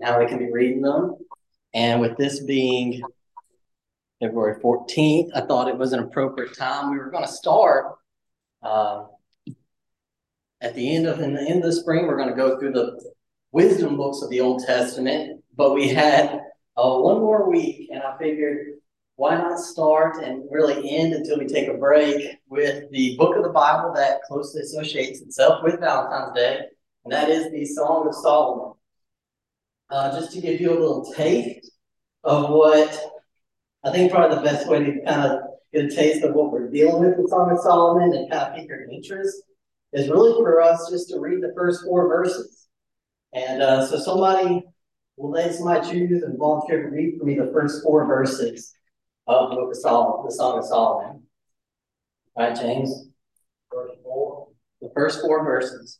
now we can be reading them. And with this being February 14th, I thought it was an appropriate time. We were going to start uh, at the end of in the end of the spring. We're going to go through the wisdom books of the Old Testament, but we had uh, one more week, and I figured why not start and really end until we take a break with the book of the Bible that closely associates itself with Valentine's Day, and that is the Song of Solomon. Uh, just to give you a little taste of what I think probably the best way to kind of get a taste of what we're dealing with with Song of Solomon and kind of pique your interest is really for us just to read the first four verses. And uh, so somebody will let somebody choose and volunteer to read for me the first four verses of the book of Solomon, the Song of Solomon. All right, James. Verse four. The first four verses.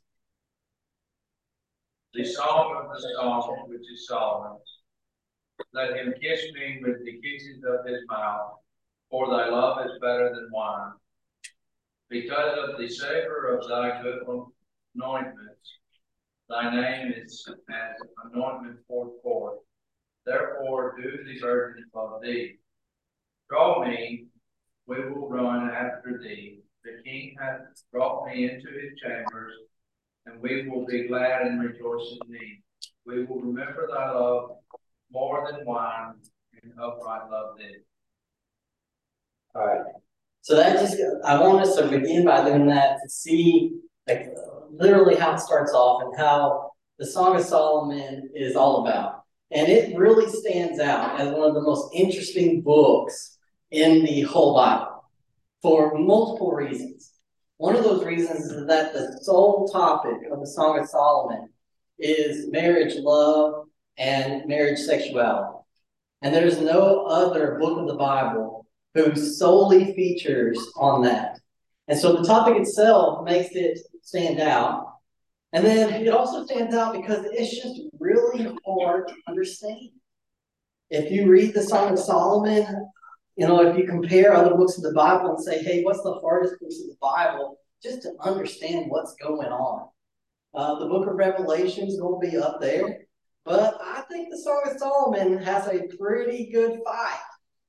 The song of the song which is Solomon's. Let him kiss me with the kisses of his mouth, for thy love is better than wine. Because of the savor of thy good anointments, thy name is as anointment poured forth. Therefore do the virgin of thee. Draw me, we will run after thee. The king hath brought me into his chambers we will be glad and rejoice in thee. We will remember thy love more than wine and upright love thee. All right. So that just, I want us to begin by doing that to see like literally how it starts off and how the Song of Solomon is all about. And it really stands out as one of the most interesting books in the whole Bible for multiple reasons. One of those reasons is that the sole topic of the Song of Solomon is marriage, love, and marriage sexuality. And there's no other book of the Bible who solely features on that. And so the topic itself makes it stand out. And then it also stands out because it's just really hard to understand. If you read the Song of Solomon, you know, if you compare other books of the Bible and say, hey, what's the hardest books of the Bible? Just to understand what's going on. Uh, the book of Revelation is going to be up there. But I think the Song of Solomon has a pretty good fight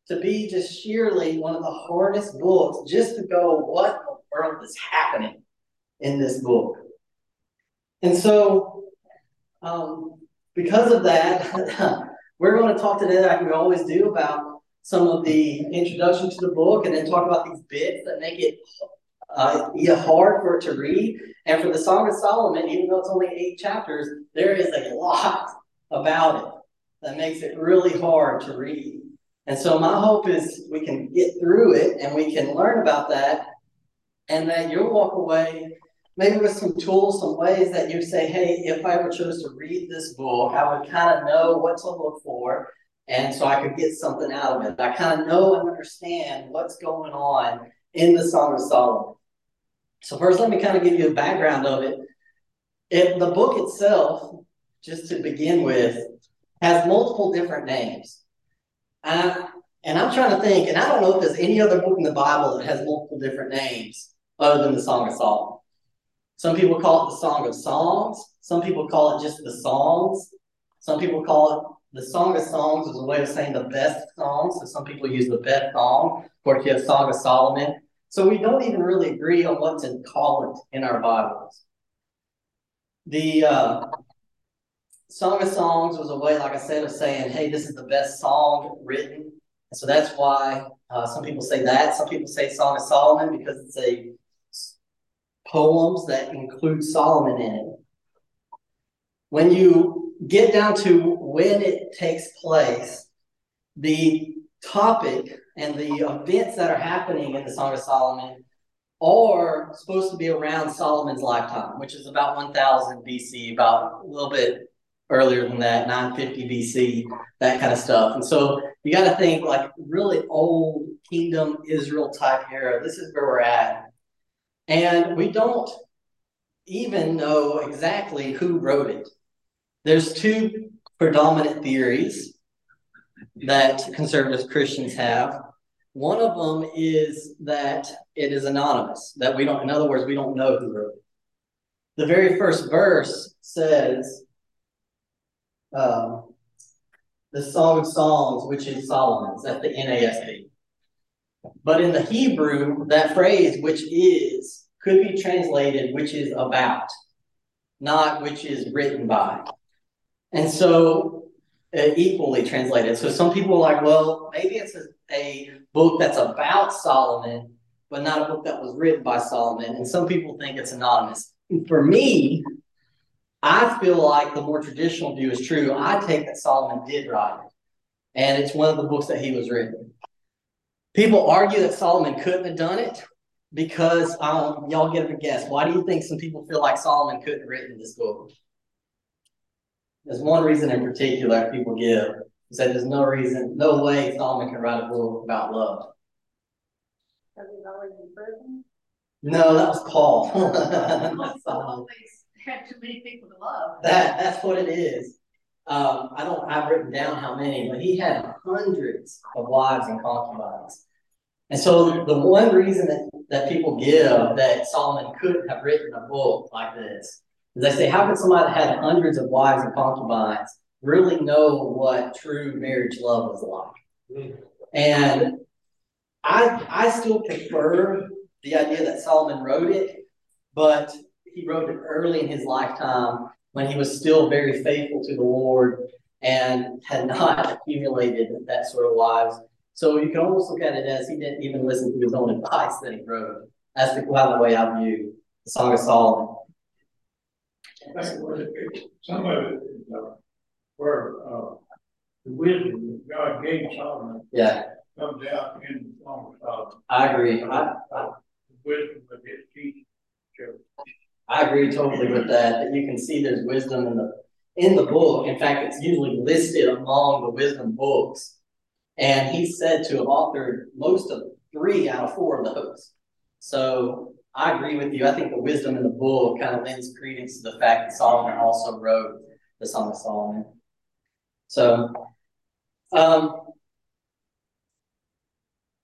to be just sheerly one of the hardest books, just to go, what in the world is happening in this book? And so, um, because of that, we're going to talk today, like we always do, about some of the introduction to the book and then talk about these bits that make it uh, hard for it to read. And for the Song of Solomon, even though it's only eight chapters, there is a lot about it that makes it really hard to read. And so my hope is we can get through it and we can learn about that and that you'll walk away maybe with some tools, some ways that you say, hey, if I ever chose to read this book, I would kind of know what to look for and so I could get something out of it. I kind of know and understand what's going on in the Song of Solomon. So first, let me kind of give you a background of it. It the book itself, just to begin with, has multiple different names. Uh, and I'm trying to think, and I don't know if there's any other book in the Bible that has multiple different names other than the Song of Solomon. Some people call it the Song of Songs. Some people call it just the Songs. Some people call it the Song of Songs is a way of saying the best song. So some people use the best song. Of course, you have Song of Solomon. So we don't even really agree on what to call it in our Bibles. The uh, Song of Songs was a way, like I said, of saying, hey, this is the best song written. And so that's why uh, some people say that. Some people say Song of Solomon because it's a poems that include Solomon in it. When you get down to when it takes place, the topic and the events that are happening in the Song of Solomon are supposed to be around Solomon's lifetime, which is about 1000 BC, about a little bit earlier than that, 950 BC, that kind of stuff. And so you got to think like really old kingdom Israel type era. This is where we're at. And we don't even know exactly who wrote it. There's two predominant theories that conservative Christians have. One of them is that it is anonymous, that we don't, in other words, we don't know who wrote it. The very first verse says, um, the Song of Songs, which is Solomon's, at the NASB. But in the Hebrew, that phrase, which is, could be translated, which is about, not which is written by. And so, uh, equally translated. So some people are like, well, maybe it's a, a book that's about Solomon, but not a book that was written by Solomon. And some people think it's anonymous. For me, I feel like the more traditional view is true. I take that Solomon did write it, and it's one of the books that he was written. People argue that Solomon couldn't have done it because um, y'all get a guess. Why do you think some people feel like Solomon couldn't have written this book? There's one reason in particular people give is that there's no reason, no way Solomon can write a book about love. Because he's always in prison. No, that was Paul. always had too many people to love. That that's what it is. Um, I don't I've written down how many, but he had hundreds of wives and concubines. And so the one reason that, that people give that Solomon couldn't have written a book like this is they say, how could somebody that had hundreds of wives and concubines really know what true marriage love was like? And I I still prefer the idea that Solomon wrote it, but he wrote it early in his lifetime when he was still very faithful to the Lord and had not accumulated that sort of wives. So you can almost look at it as he didn't even listen to his own advice that he wrote. That's the, the way I view the Song of Solomon. Some of it is uh, where uh, the wisdom that God gave Solomon yeah. comes out in the Song of Solomon. I agree. I, I, the wisdom of his teaching. I agree totally with that. That you can see there's wisdom in the in the book. In fact, it's usually listed among the wisdom books. And he's said to have authored most of three out of four of those. So I agree with you. I think the wisdom in the book kind of lends credence to the fact that Solomon also wrote the Song of Solomon. So, um,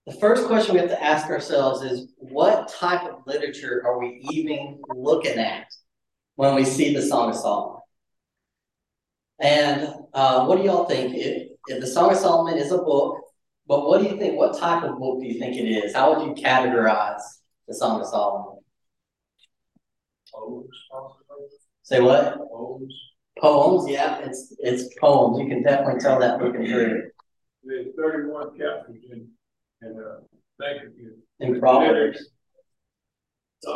the first question we have to ask ourselves is what type of literature are we even looking at when we see the Song of Solomon? And uh, what do y'all think? If, if the Song of Solomon is a book, but what do you think? What type of book do you think it is? How would you categorize the Song of Solomon? Poems. Say what? Poems. Poems, yeah, it's it's poems. You can definitely tell that looking through it. There's thirty-one chapters in, in, uh, thank you. In Proverbs.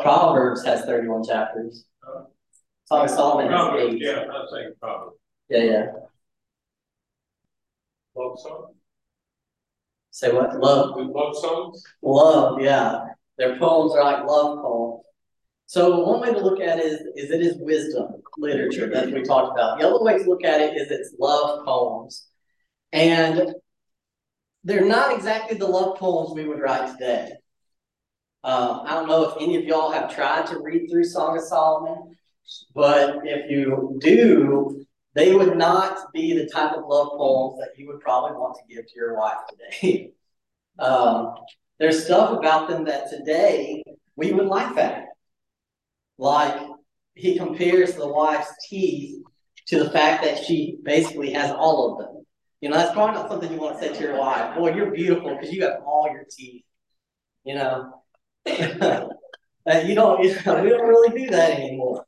Proverbs has 31 chapters. Uh, Song of Solomon has eight. yeah, I'm not saying Proverbs. Yeah, yeah. Love songs? Say what? Love. Love songs? Love, yeah. Their poems are like love poems. So one way to look at it is, is it is wisdom literature that we talked about. The other way to look at it is it's love poems. And they're not exactly the love poems we would write today. Um, I don't know if any of y'all have tried to read through Song of Solomon, but if you do, they would not be the type of love poems that you would probably want to give to your wife today. um, there's stuff about them that today we would like that. Like he compares the wife's teeth to the fact that she basically has all of them. You know, that's probably not something you want to say to your wife. Boy, you're beautiful because you have all your teeth. You know, you don't. You know, we don't really do that anymore.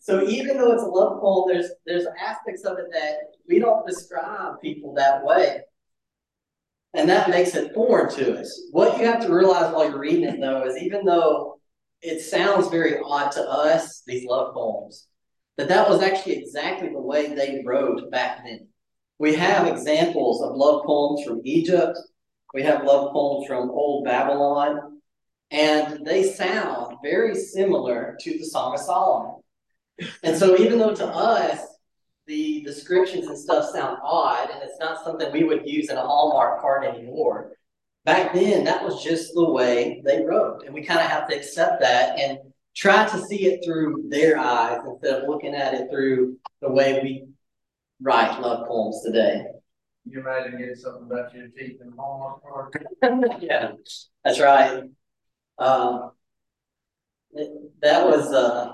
So even though it's a love poem, there's there's aspects of it that we don't describe people that way. And that makes it foreign to us. What you have to realize while you're reading it though is even though it sounds very odd to us, these love poems, that that was actually exactly the way they wrote back then. We have examples of love poems from Egypt. We have love poems from Old Babylon, and they sound very similar to the Song of Solomon. And so, even though to us the descriptions and stuff sound odd, and it's not something we would use in a Hallmark card anymore, back then that was just the way they wrote, and we kind of have to accept that and try to see it through their eyes instead of looking at it through the way we write love poems today. Can you imagine getting something about your teeth in a Hallmark card? yeah, that's right. Um, it, that was uh,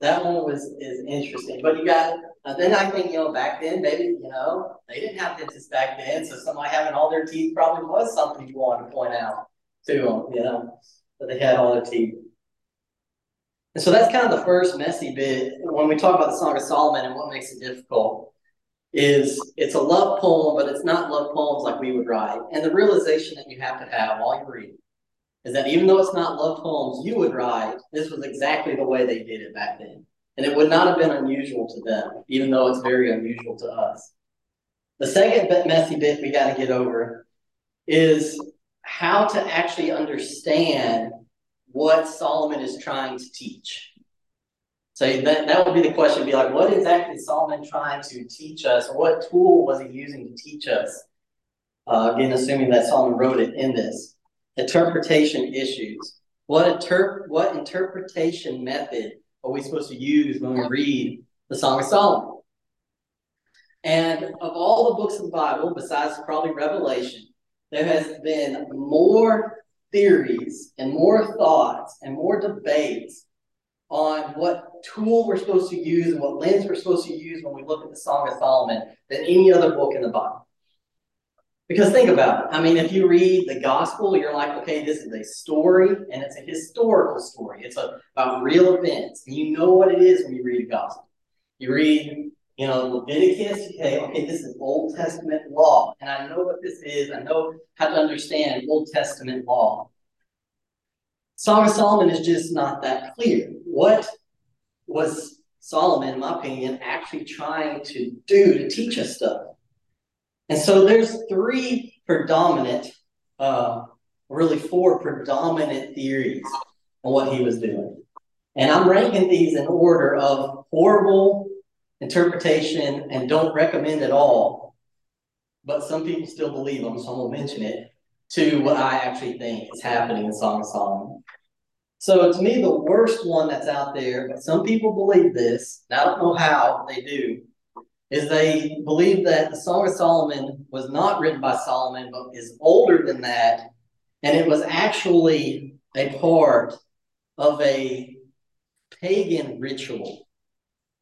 That one was is interesting, but you got. Uh, then I think you know back then maybe you know they didn't have dentists back then, so somebody having all their teeth probably was something you wanted to point out to them, you know, that they had all their teeth. And so that's kind of the first messy bit when we talk about the Song of Solomon and what makes it difficult is it's a love poem, but it's not love poems like we would write. And the realization that you have to have while you read is that even though it's not love poems you would write, this was exactly the way they did it back then. And it would not have been unusual to them, even though it's very unusual to us. The second messy bit we got to get over is how to actually understand what Solomon is trying to teach. So that, that would be the question, be like, what exactly Solomon trying to teach us? What tool was he using to teach us? Uh, again, assuming that Solomon wrote it in this. Interpretation issues. What, inter- what interpretation method are we supposed to use when we read the Song of Solomon? And of all the books of the Bible, besides probably Revelation, there has been more theories and more thoughts and more debates on what tool we're supposed to use and what lens we're supposed to use when we look at the Song of Solomon than any other book in the Bible. Because think about it. I mean, if you read the gospel, you're like, okay, this is a story and it's a historical story. It's a, about real events. And you know what it is when you read the gospel. You read, you know, Leviticus, okay, okay, this is Old Testament law. And I know what this is. I know how to understand Old Testament law. Song of Solomon is just not that clear. What was Solomon, in my opinion, actually trying to do to teach us stuff? And so there's three predominant, uh, really four predominant theories on what he was doing. And I'm ranking these in order of horrible interpretation and don't recommend at all. But some people still believe them, so I'm going to mention it to what I actually think is happening in Song of Solomon. So to me, the worst one that's out there, but some people believe this, and I don't know how they do, is they believe that the Song of Solomon was not written by Solomon, but is older than that, and it was actually a part of a pagan ritual.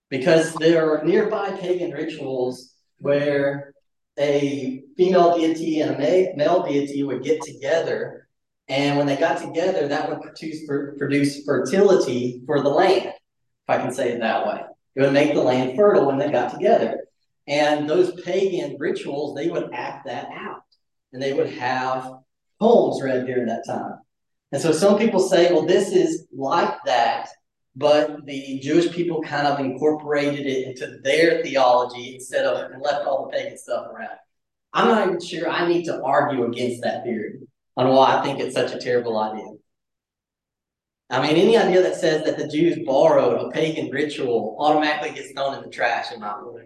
Because there are nearby pagan rituals where a female deity and a male deity would get together, and when they got together, that would produce, produce fertility for the land, if I can say it that way. It would make the land fertile when they got together. And those pagan rituals, they would act that out. And they would have poems read during that time. And so some people say, well, this is like that, but the Jewish people kind of incorporated it into their theology instead of and left all the pagan stuff around. I'm not even sure I need to argue against that theory on why I think it's such a terrible idea. I mean, any idea that says that the Jews borrowed a pagan ritual automatically gets thrown in the trash in my book.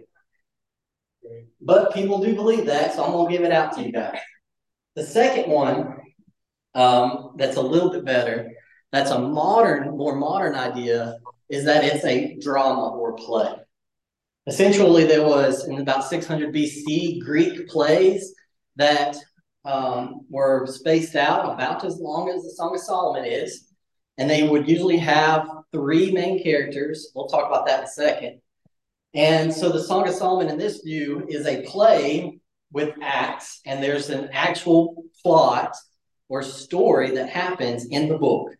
But people do believe that, so I'm going to give it out to you guys. The second one, um, that's a little bit better, that's a modern, more modern idea, is that it's a drama or play. Essentially, there was in about 600 BC Greek plays that um, were spaced out about as long as the Song of Solomon is and they would usually have three main characters. We'll talk about that in a second. And so the Song of Solomon in this view is a play with acts, and there's an actual plot or story that happens in the book.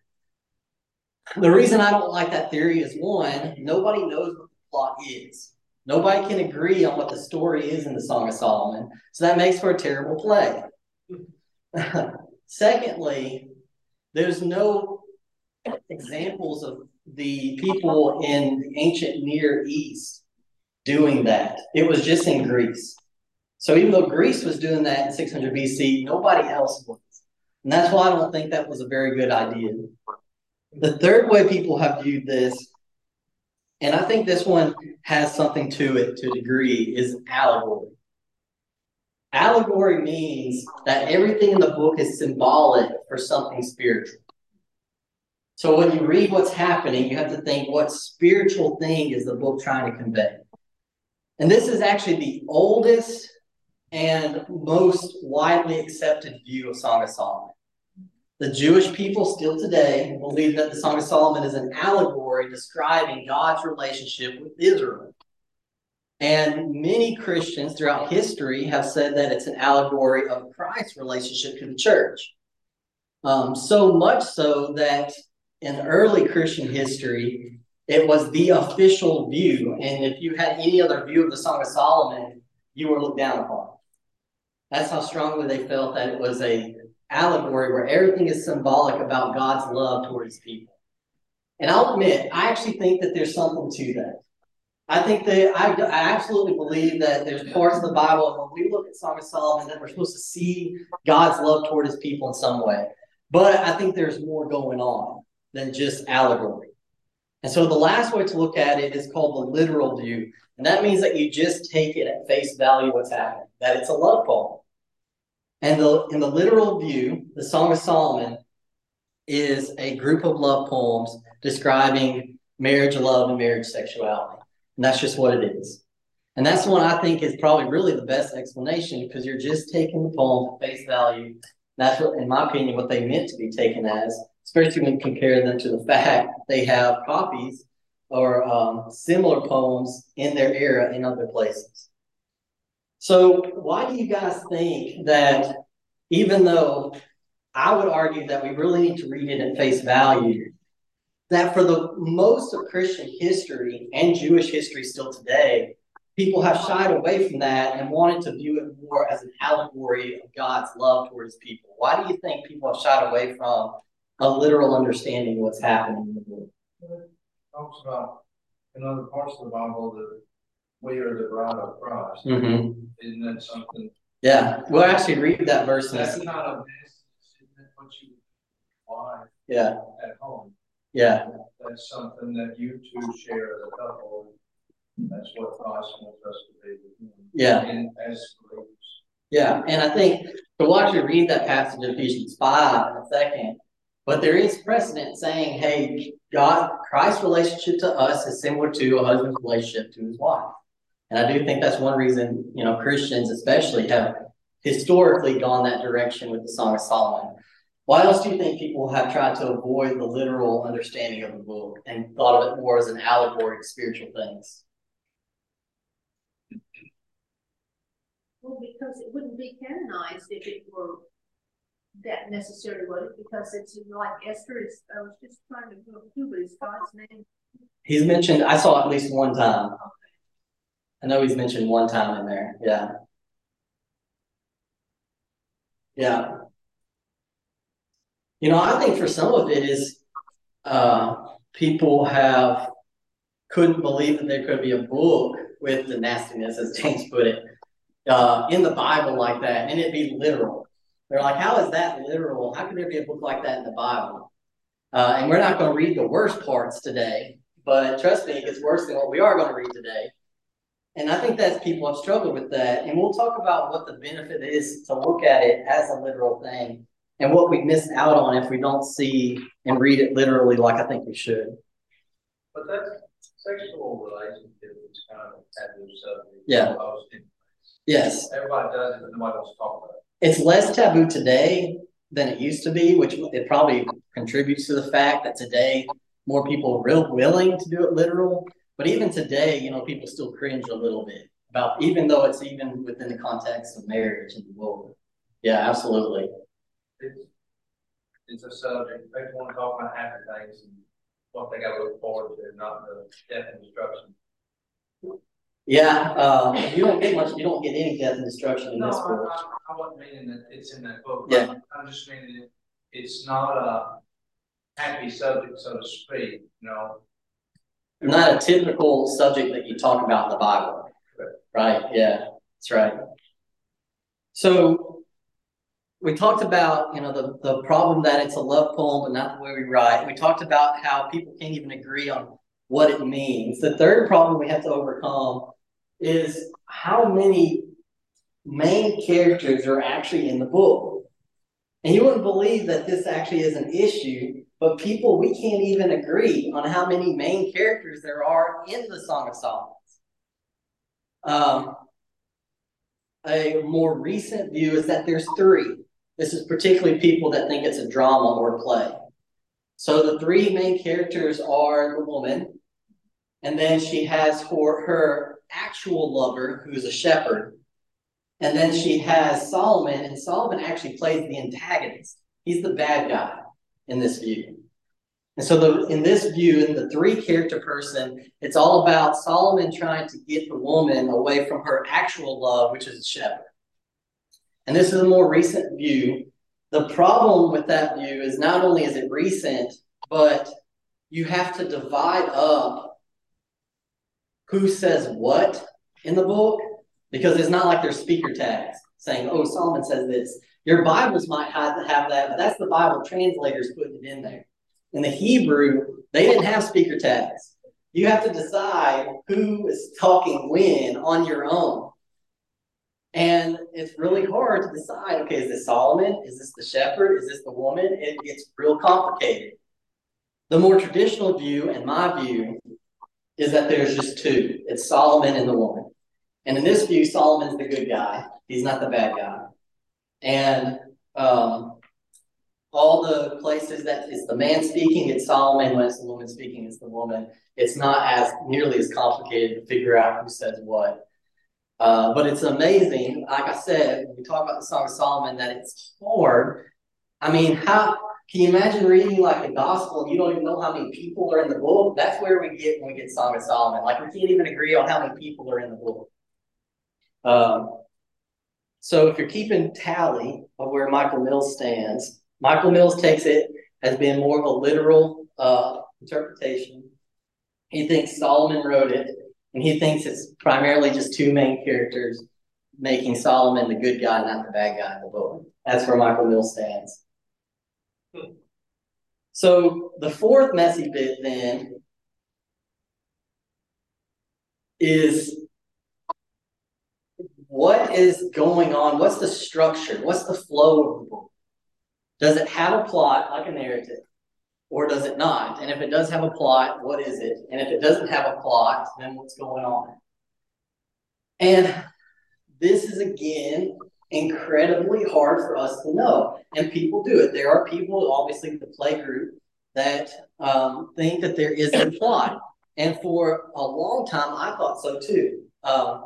The reason I don't like that theory is one, nobody knows what the plot is. Nobody can agree on what the story is in the Song of Solomon. So that makes for a terrible play. Secondly, there's no examples of the people in the ancient Near East doing that. It was just in Greece. So even though Greece was doing that in 600 BC, nobody else was. And that's why I don't think that was a very good idea. The third way people have viewed this, and I think this one has something to it to a degree, is allegory. Allegory means that everything in the book is symbolic for something spiritual. So when you read what's happening, you have to think what spiritual thing is the book trying to convey? And this is actually the oldest and most widely accepted view of Song of Solomon. The Jewish people still today believe that the Song of Solomon is an allegory describing God's relationship with Israel. And many Christians throughout history have said that it's an allegory of Christ's relationship to the church. Um, so much so that in early Christian history, it was the official view. And if you had any other view of the Song of Solomon, you were looked down upon. That's how strongly they felt that it was a allegory where everything is symbolic about God's love towards people. And I'll admit, I actually think that there's something to that. I think that I, I absolutely believe that there's parts of the Bible when we look at Song of Solomon that we're supposed to see God's love toward his people in some way. But I think there's more going on than just allegory. And so the last way to look at it is called the literal view. And that means that you just take it at face value what's happening, that it's a love poem. And the, in the literal view, the Song of Solomon is a group of love poems describing marriage, love, and marriage sexuality. And that's just what it is. And that's one I think is probably really the best explanation because you're just taking the poem at face value. That's what, in my opinion, what they meant to be taken as, especially when compare them to the fact they have copies or um, similar poems in their era in other places. So, why do you guys think that even though I would argue that we really need to read it at face value, that for the most of Christian history and Jewish history still today, people have shied away from that and wanted to view it more as an allegory of God's love towards people. Why do you think people have shied away from a literal understanding of what's happening in the book? It talks about in other parts of the Bible that we are the bride of Christ. Mm-hmm. Isn't that something? Yeah, we'll actually read that verse. That's not a isn't it, what you Yeah, at home. yeah, That's something that you two share as a couple. That's what Christ wants us to be with him. yeah. And as believers. Yeah, and I think to watch you read that passage of Ephesians 5 in a second. But there is precedent saying, hey, God, Christ's relationship to us is similar to a husband's relationship to his wife. And I do think that's one reason, you know, Christians especially have historically gone that direction with the Song of Solomon. Why else do you think people have tried to avoid the literal understanding of the book and thought of it more as an allegory to spiritual things? Well, because it wouldn't be canonized if it were that necessarily? Because it's like Esther is, I was just trying to go through, but is God's name? He's mentioned, I saw at least one time. I know he's mentioned one time in there. Yeah. Yeah. You know, I think for some of it is uh, people have couldn't believe that there could be a book with the nastiness, as James put it, uh, in the Bible like that, and it be literal. They're like, how is that literal? How can there be a book like that in the Bible? Uh, and we're not going to read the worst parts today, but trust me, it gets worse than what we are going to read today. And I think that people have struggled with that. And we'll talk about what the benefit is to look at it as a literal thing and what we miss out on if we don't see and read it literally like I think we should. But that sexual relationship is kind of a taboo subject. Yeah. Yes. Everybody does it, but nobody wants to talk about it. It's less taboo today than it used to be, which it probably contributes to the fact that today more people are real willing to do it literal. But even today, you know, people still cringe a little bit about, even though it's even within the context of marriage and the world. Yeah, absolutely. It's, it's a subject, people want to talk about happy things and what they gotta look forward to, not the death and destruction. Yeah, um, you don't get much, you don't get any death and destruction in No, this book. I, I wasn't meaning that it's in that book. Yeah. I'm just meaning it, it's not a happy subject, so to speak, you know? Not a typical subject that you talk about in the Bible. Right, yeah, that's right. So we talked about, you know, the, the problem that it's a love poem, but not the way we write. We talked about how people can't even agree on what it means. The third problem we have to overcome is how many main characters are actually in the book. And you wouldn't believe that this actually is an issue, but people, we can't even agree on how many main characters there are in the Song of Solomon. Um, a more recent view is that there's three. This is particularly people that think it's a drama or play. So the three main characters are the woman, and then she has for her actual lover, who is a shepherd. And then she has Solomon, and Solomon actually plays the antagonist. He's the bad guy in this view. And so the in this view, in the three character person, it's all about Solomon trying to get the woman away from her actual love, which is a shepherd. And this is a more recent view. The problem with that view is not only is it recent, but you have to divide up who says what in the book because it's not like there's speaker tags saying, oh, Solomon says this. Your Bibles might have that, but that's the Bible translators putting it in there. In the Hebrew, they didn't have speaker tags. You have to decide who is talking when on your own. And it's really hard to decide okay, is this Solomon? Is this the shepherd? Is this the woman? It gets real complicated. The more traditional view, and my view, is that there's just two it's Solomon and the woman. And in this view, Solomon's the good guy, he's not the bad guy. And um, all the places that it's the man speaking, it's Solomon. When it's the woman speaking, it's the woman. It's not as nearly as complicated to figure out who says what. Uh, but it's amazing, like I said, when we talk about the Song of Solomon, that it's hard. I mean, how can you imagine reading like a gospel and you don't even know how many people are in the book? That's where we get when we get Song of Solomon. Like we can't even agree on how many people are in the book. Um, so if you're keeping tally of where Michael Mills stands, Michael Mills takes it as being more of a literal uh, interpretation. He thinks Solomon wrote it, and he thinks it's primarily just two main characters making Solomon the good guy, not the bad guy in the book. That's where Michael Mills stands. So the fourth messy bit then is what is going on? What's the structure? What's the flow of the book? Does it have a plot like a narrative? Or does it not? And if it does have a plot, what is it? And if it doesn't have a plot, then what's going on? And this is again incredibly hard for us to know. And people do it. There are people, obviously, the play group, that um, think that there is a plot. And for a long time, I thought so too. Um,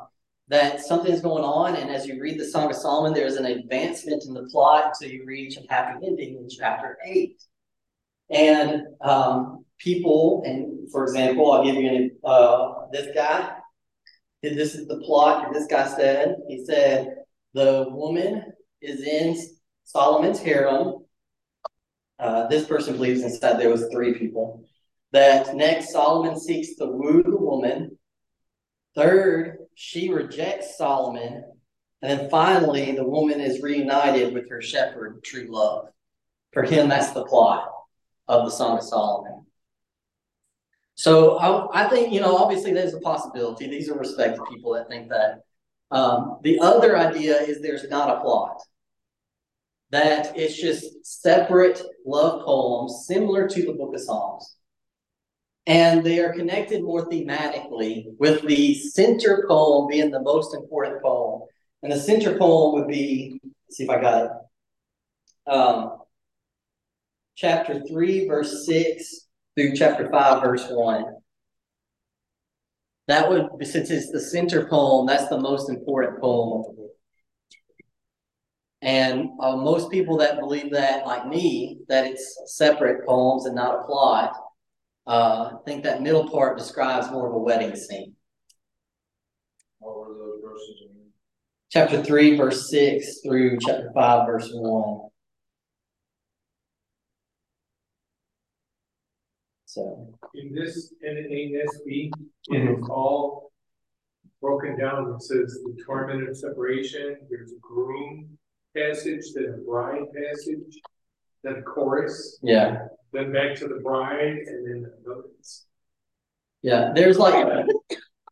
that something's going on, and as you read the Song of Solomon, there's an advancement in the plot until you reach a happy ending in chapter 8. And um, people, and for example, I'll give you an, uh, this guy. This is the plot. This guy said, he said, the woman is in Solomon's harem. Uh, this person believes instead there was three people. That next Solomon seeks to woo the woman. Third, she rejects Solomon. And then finally, the woman is reunited with her shepherd, true love. For him, that's the plot of the Song of Solomon. So I, I think, you know, obviously there's a possibility. These are respected people that think that. Um, the other idea is there's not a plot. That it's just separate love poems similar to the Book of Psalms. And they are connected more thematically with the center poem being the most important poem. And the center poem would be, see if I got it. Um, chapter 3, verse 6 through chapter 5, verse 1. That would, since it's the center poem, that's the most important poem of the book. And uh, most people that believe that, like me, that it's separate poems and not a plot, uh, I think that middle part describes more of a wedding scene. What were those verses? Chapter 3, verse 6 through chapter 5, verse 1. So in this, NASB, and it's all broken down. It says the torment of separation, there's a groom passage, then a bride passage, then a chorus, yeah, then back to the bride, and then the another. yeah. There's like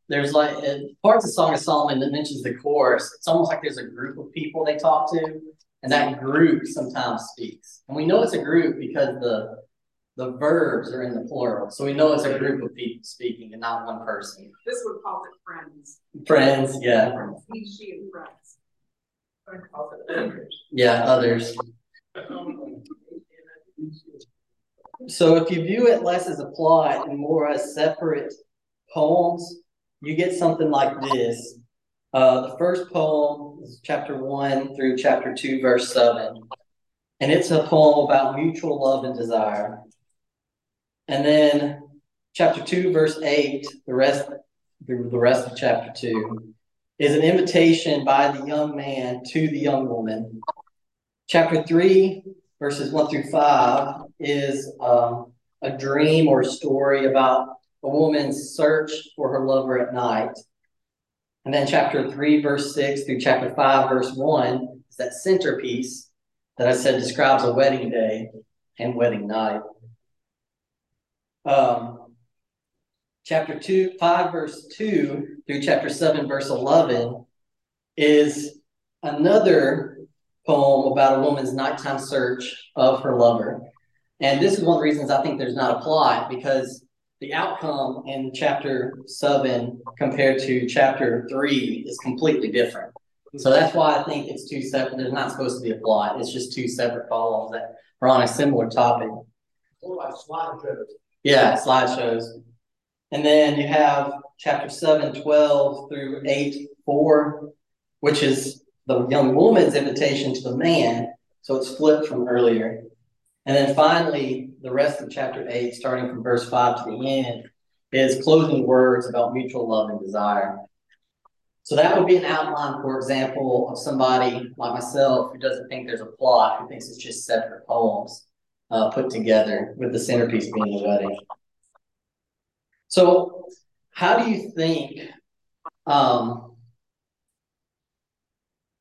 there's like parts of Song of Solomon that mentions the chorus. It's almost like there's a group of people they talk to, and that group sometimes speaks. And we know it's a group because the the verbs are in the plural. So we know it's a group of people speaking and not one person. This would call it friends. Friends, yeah. He, she, and friends. Yeah, others. So if you view it less as a plot and more as separate poems, you get something like this. Uh, the first poem is chapter one through chapter two, verse seven. And it's a poem about mutual love and desire. And then chapter two, verse eight, the rest, the rest of chapter two, is an invitation by the young man to the young woman. Chapter three, verses one through five, is um, a dream or a story about a woman's search for her lover at night. And then chapter 3, verse 6 through chapter 5, verse 1 is that centerpiece that I said describes a wedding day and wedding night. Um, chapter 2, 5, verse 2 through chapter 7, verse 11 is another poem about a woman's nighttime search of her lover. And this is one of the reasons I think there's not a plot because the outcome in chapter seven compared to chapter three is completely different. So that's why I think it's two separate. There's not supposed to be a plot. It's just two separate poems that are on a similar topic. Yeah, slideshows. And then you have chapter 7, 12 through 8, 4, which is the young woman's invitation to the man. So it's flipped from earlier. And then finally, the rest of chapter 8, starting from verse 5 to the end, is closing words about mutual love and desire. So that would be an outline, for example, of somebody like myself who doesn't think there's a plot, who thinks it's just separate poems uh, put together, with the centerpiece being the wedding. So, how do you think um,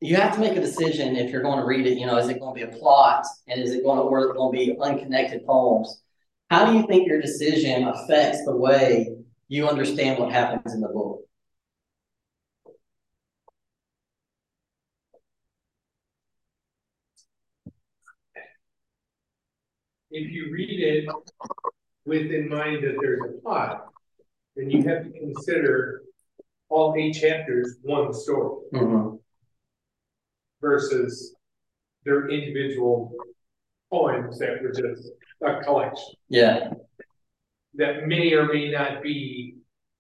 you have to make a decision if you're going to read it. You know, is it going to be a plot, and is it going to, or is it going to be unconnected poems? How do you think your decision affects the way you understand what happens in the book? If you read it with in mind that there's a plot, then you have to consider all eight chapters one story. Mm-hmm versus their individual poems that were just a collection. Yeah. That may or may not be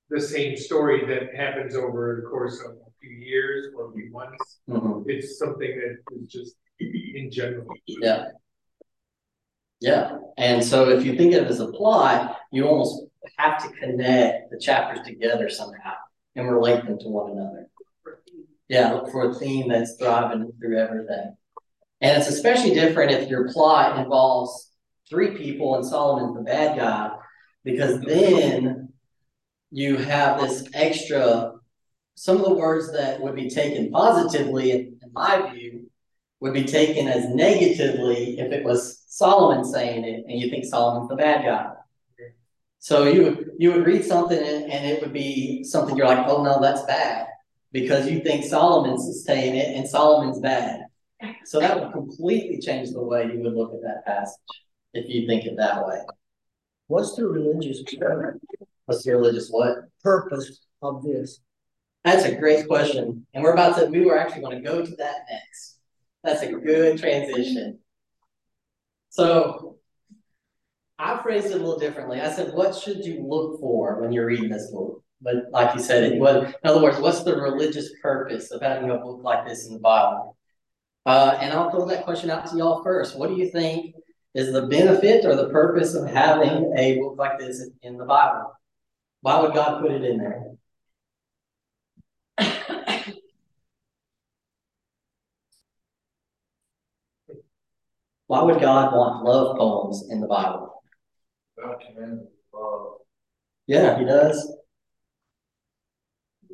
the same story that happens over the course of a few years or a few months. Mm-hmm. It's something that is just in general. Yeah. Yeah. And so if you think of it as a plot, you almost have to connect the chapters together somehow and relate them to one another. Yeah, look for a theme that's thriving through everything. And it's especially different if your plot involves three people and Solomon's the bad guy, because then you have this extra, some of the words that would be taken positively, in, my view, would be taken as negatively if it was Solomon saying it and you think Solomon's the bad guy. So you would you would read something and, and it would be something you're like, oh no, that's bad because you think Solomon's saying it and Solomon's bad. So that would completely change the way you would look at that passage if you think it that way. What's the religious What's the religious what? purpose of this? That's a great question. And we're about to, we were actually going to go to that next. That's a good transition. So I phrased it a little differently. I said, what should you look for when you're reading this book? But like you said, was, in other words, what's the religious purpose of having a book like this in the Bible? Uh, and I'll throw that question out to y'all first. What do you think is the benefit or the purpose of having a book like this in the Bible? Why would God put it in there? Why would God want love poems in the Bible? God commands love. Yeah, he does.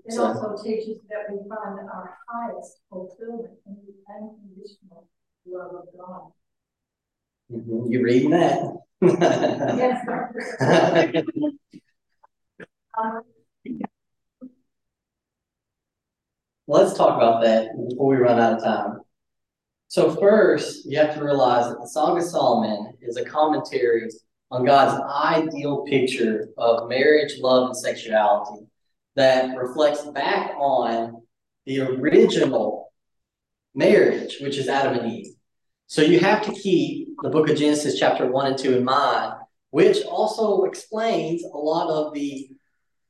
It also teaches that we find our highest fulfillment in the unconditional love of God. Mm-hmm. You reading that? yes, um, Let's talk about that before we run out of time. So first, you have to realize that the Song of Solomon is a commentary on God's ideal picture of marriage, love, and sexuality that reflects back on the original marriage, which is Adam and Eve. So you have to keep the book of Genesis, chapter 1 and 2 in mind, which also explains a lot of the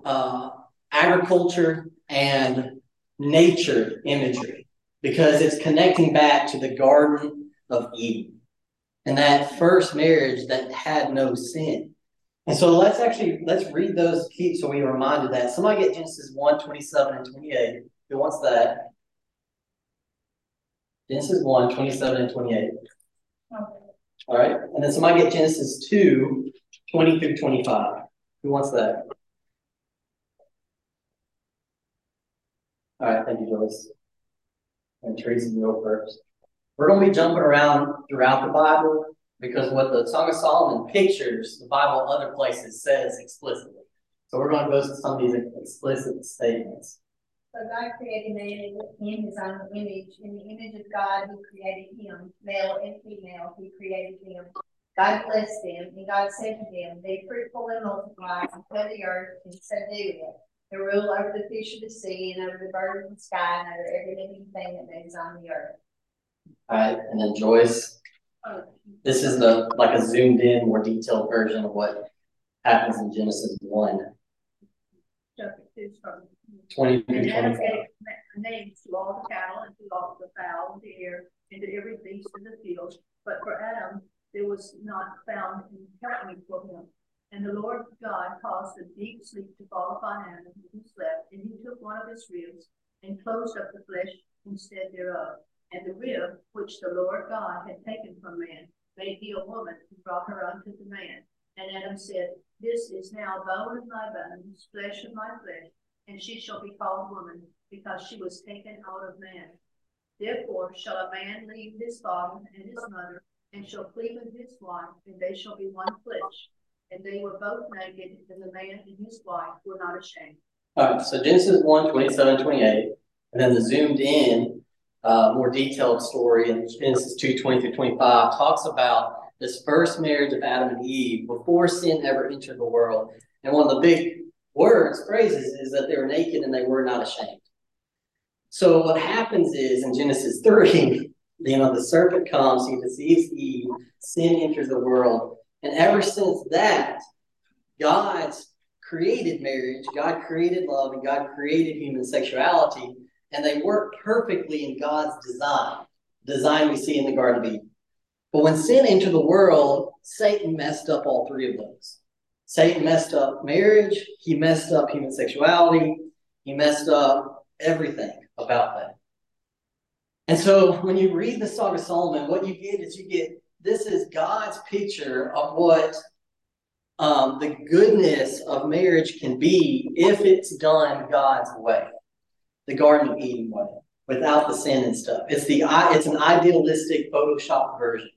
uh, agriculture and nature imagery because it's connecting back to the Garden of Eden and that first marriage that had no sin. And so let's actually let's read those keep so we are reminded that. Somebody get Genesis 1, 27 and 28. Who wants that? Genesis 1, 27 and 28. Okay. All right. And then somebody get Genesis 2, 20 through 25. Who wants that? All right, thank you, Joyce. And you go first. We're going to be jumping around throughout the Bible because what the Song of Solomon pictures, the Bible other places says explicitly. So we're going to go to some of these explicit statements. So God created man in his own image. In the image of God, he created him. Male and female, he created them. God blessed them, and God said to them, Be fruitful and multiply, and fill the earth and subdue it. And rule over the fish of the sea, and over the birds of the sky, and over every living thing that moves on the earth. All right, and then Joyce. This is the like a zoomed in, more detailed version of what happens in Genesis 1. Chapter 20 And Adam gave names to all the cattle and to all the fowl of the air and to every beast of the field. But for Adam, there was not found any helpmeet for him. And the Lord God caused a deep sleep to fall upon Adam, he slept. And he took one of his ribs and closed up the flesh instead thereof. And the rib which the Lord God had taken from man made he a woman and brought her unto the man. And Adam said, This is now bone of my bones, flesh of my flesh and she shall be called woman, because she was taken out of man. Therefore shall a man leave his father and his mother, and shall cleave unto his wife, and they shall be one flesh. And they were both naked, and the man and his wife were not ashamed. All right, so Genesis 1, 27, 28, and then the zoomed in, uh, more detailed story in Genesis 2, 20 through 25 talks about this first marriage of Adam and Eve before sin ever entered the world. And one of the big words, phrases, is that they were naked and they were not ashamed. So what happens is in Genesis 3, you know, the serpent comes, he deceives Eve, sin enters the world. And ever since that, God's created marriage, God created love, and God created human sexuality, and they work perfectly in God's design, design we see in the Garden of Eden. But when sin entered the world, Satan messed up all three of those. Satan messed up marriage, he messed up human sexuality, he messed up everything about that. And so when you read the Song of Solomon, what you get is you get this is God's picture of what um, the goodness of marriage can be if it's done God's way, the Garden of Eden way, without the sin and stuff. It's the it's an idealistic Photoshop version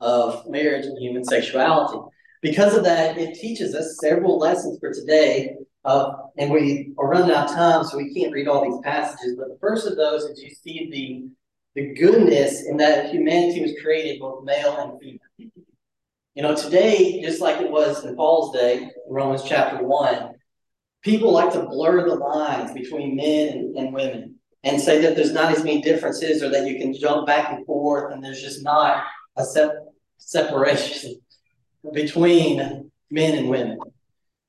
of marriage and human sexuality. Because of that, it teaches us several lessons for today. Uh, and we are running out of time, so we can't read all these passages. But the first of those is you see the goodness in that humanity was created both male and female. You know, today, just like it was in Paul's day, Romans chapter 1, people like to blur the lines between men and, and women and say that there's not as many differences or that you can jump back and forth and there's just not a sep- separation between men and women.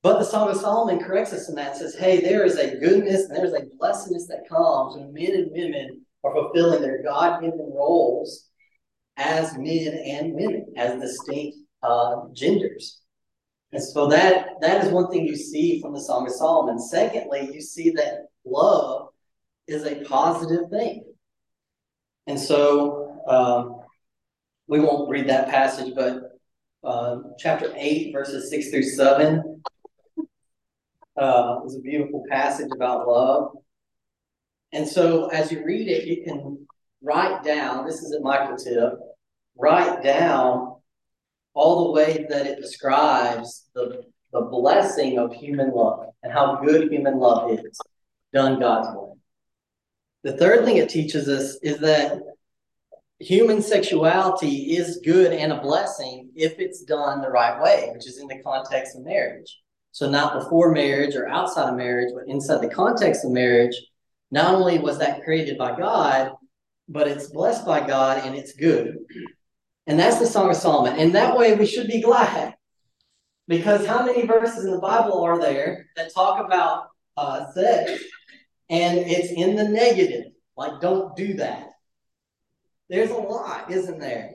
But the Song of Solomon corrects us in that and says, hey, there is a goodness and there's a blessedness that comes when men and women are fulfilling their God given roles as men and women, as distinct uh, genders. And so that that is one thing you see from the Song of Solomon. Secondly, you see that love is a positive thing. And so um, we won't read that passage, but uh, chapter 8, verses 6 through 7 uh, is a beautiful passage about love. And so as you read it, you can write down, this is a micro tip, write down all the ways that it describes the, the blessing of human love and how good human love is done God's way. The third thing it teaches us is that human sexuality is good and a blessing if it's done the right way, which is in the context of marriage. So, not before marriage or outside of marriage, but inside the context of marriage, not only was that created by God, but it's blessed by God and it's good. And that's the Song of Solomon. And that way we should be glad. Because how many verses in the Bible are there that talk about uh, sex and it's in the negative? Like, don't do that. There's a lot, isn't there?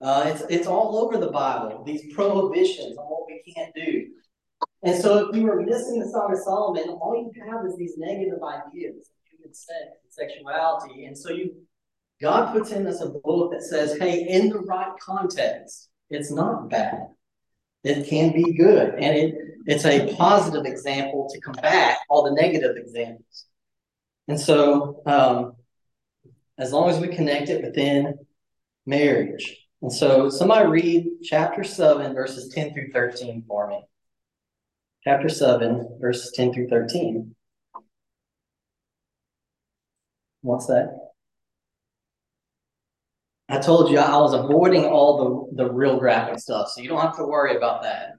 Uh, it's it's all over the Bible. These prohibitions on what we can't do. And so, if you were missing the Song of Solomon, all you have is these negative ideas, of human sex, sexuality, and so you, God puts in us a book that says, "Hey, in the right context, it's not bad. It can be good, and it it's a positive example to combat all the negative examples." And so, um, as long as we connect it within marriage. And so, somebody read chapter 7, verses 10 through 13 for me. Chapter 7, verses 10 through 13. What's that? I told you I was avoiding all the, the real graphic stuff, so you don't have to worry about that.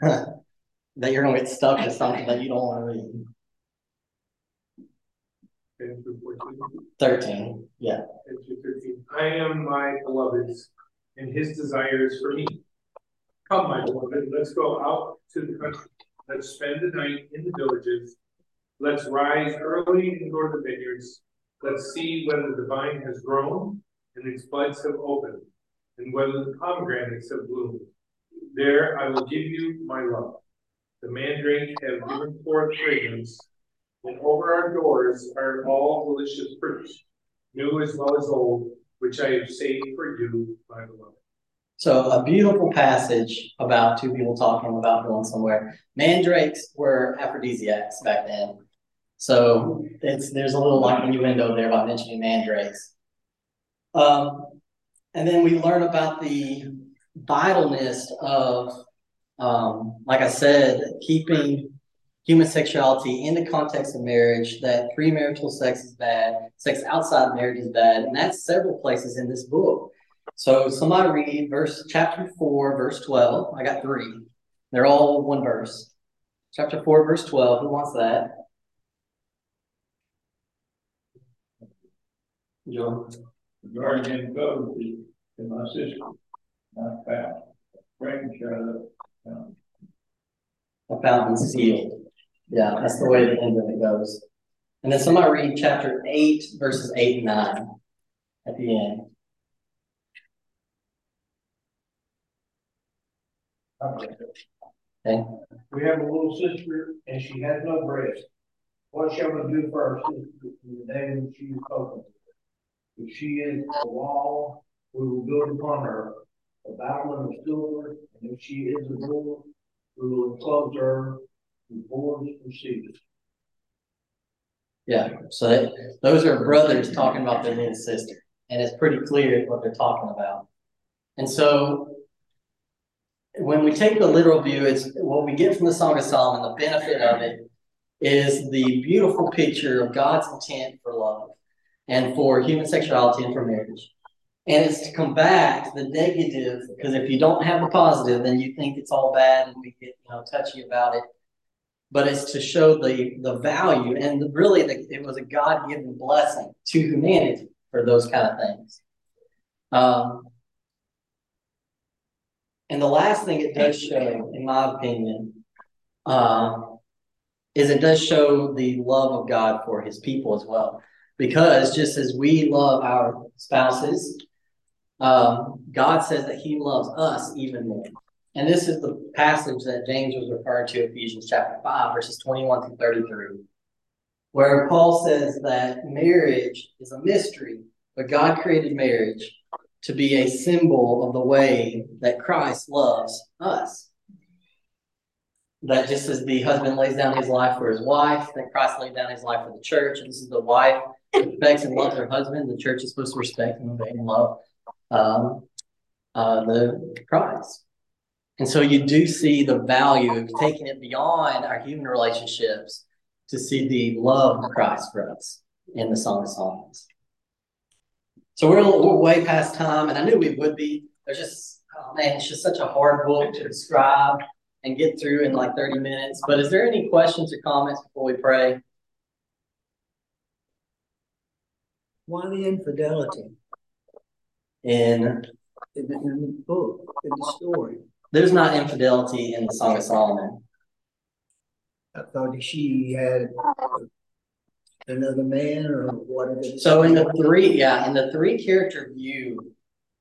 that you're going to get stuck with something that you don't want to read. 10 through 14. 13, yeah. 10 through 13. I am my beloved's, and his desires for me. Come, my beloved, let's go out to the country. Let's spend the night in the villages. Let's rise early and go to the vineyards. Let's see whether the vine has grown and its buds have opened, and whether the pomegranates have bloomed. There I will give you my love. The mandrake have given forth fragrance, and over our doors are all delicious fruits, new as well as old, which I have saved for you, my beloved. So a beautiful passage about two people talking about going somewhere. Mandrakes were aphrodisiacs back then. So it's there's a little like innuendo there by mentioning mandrakes. Um, and then we learn about the vitalness of, um, like I said, keeping human sexuality in the context of marriage, that premarital sex is bad, sex outside marriage is bad, and that's several places in this book. So somebody read verse chapter 4, verse 12. I got three. They're all one verse. Chapter 4, verse 12. Who wants that? Joe. guardian goes to my sister, not found. Bring. A fountain sealed. Yeah, that's the way the end of it goes. And then somebody read chapter 8, verses 8 and 9 at the end. Okay. We have a little sister and she has no breast. What shall we do for our sister in the day when she is spoken? If she is a wall, we will build upon her a battlement of silver, and if she is a door, we will enclose her with boards and cedars. Yeah, so that, those are brothers talking about their little sister, and it's pretty clear what they're talking about. And so when we take the literal view, it's what we get from the Song of Solomon, the benefit of it is the beautiful picture of God's intent for love and for human sexuality and for marriage. And it's to combat the negative, because if you don't have the positive, then you think it's all bad and we get you know touchy about it. But it's to show the the value and the, really the, it was a God given blessing to humanity for those kind of things. Um, and the last thing it does show, in my opinion, uh, is it does show the love of God for His people as well. Because just as we love our spouses, um, God says that He loves us even more. And this is the passage that James was referring to, Ephesians chapter 5, verses 21 through 33, where Paul says that marriage is a mystery, but God created marriage to be a symbol of the way that Christ loves us. That just as the husband lays down his life for his wife, that Christ laid down his life for the church. And this is the wife who respects and loves her husband. The church is supposed to respect and obey and love um, uh, the Christ. And so you do see the value of taking it beyond our human relationships to see the love of Christ for us in the Song of Songs. So we're, we're way past time, and I knew we would be. There's just, oh man, it's just such a hard book to describe and get through in like 30 minutes. But is there any questions or comments before we pray? Why the infidelity In in the, in the book, in the story? there's not infidelity in the Song of Solomon. I thought she had another man or whatever. So in the three, yeah, in the three character view,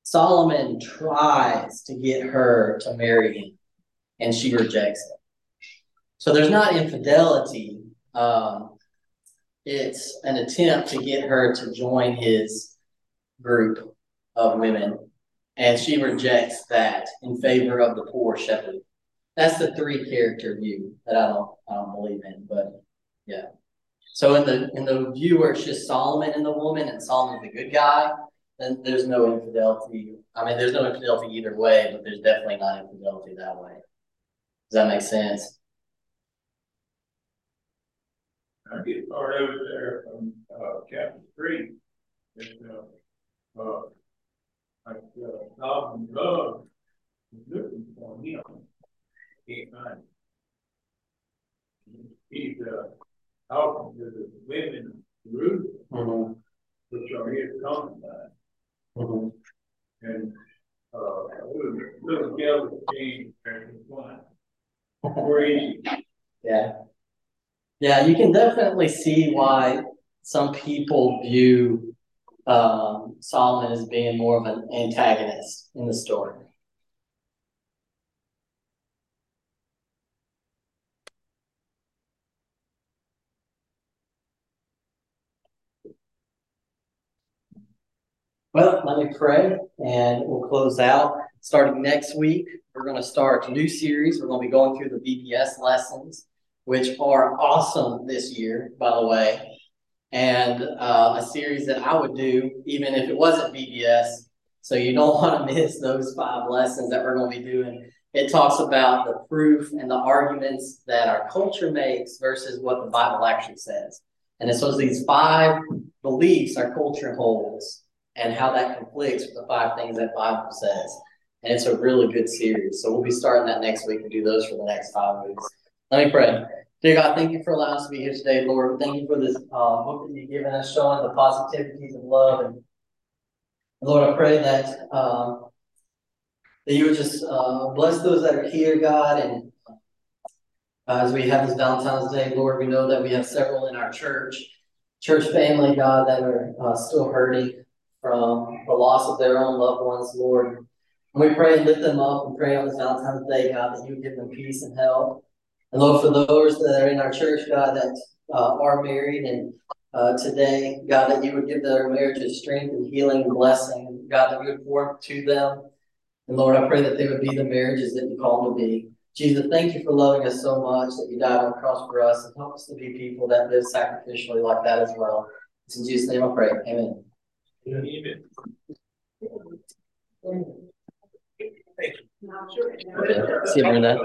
Solomon tries to get her to marry him, and she rejects it. So there's not infidelity. Um, it's an attempt to get her to join his group of women, and she rejects that in favor of the poor shepherd. That's the three character view that I don't I don't believe in, but yeah. So in the in the view where it's just Solomon and the woman, and Solomon's the good guy, then there's no infidelity. I mean, there's no infidelity either way, but there's definitely not infidelity that way. Does that make sense? I get part it there from, uh, chapter three. Uh, uh, like, uh, Solomon love is looking for him. Can't find him. He's, uh, talking to the women of Jerusalem, Mm-hmm. which are his concubines, Mm-hmm. and, uh, little, little girl came and one. Where is? Yeah. Yeah, you can definitely see why some people view um, Solomon as being more of an antagonist in the story. Well, let me pray and we'll close out. Starting next week, we're going to start a new series. We're going to be going through the VBS lessons, which are awesome this year, by the way. And uh, a series that I would do even if it wasn't VBS. So you don't want to miss those five lessons that we're going to be doing. It talks about the proof and the arguments that our culture makes versus what the Bible actually says. And it's those these five beliefs our culture holds and how that conflicts with the five things that Bible says. And it's a really good series. So we'll be starting that next week and do those for the next five weeks. Let me pray. Dear God, thank you for allowing us to be here today, Lord. Thank you for this uh, book that you've given us, showing the positivities of love. And Lord, I pray that um, that you would just uh, bless those that are here, God. And uh, as we have this Valentine's Day, Lord, we know that we have several in our church, church family, God, that are uh, still hurting from the loss of their own loved ones, Lord. And we pray and lift them up and pray on this Valentine's Day, God, that you would give them peace and help. And Lord, for those that are in our church, God, that uh, are married and uh, today, God, that you would give their marriages strength and healing and blessing. God, that you would pour to them. And Lord, I pray that they would be the marriages that you call them to be. Jesus, thank you for loving us so much that you died on the cross for us and help us to be people that live sacrificially like that as well. It's in Jesus' name I pray. Amen. See you, Brenda.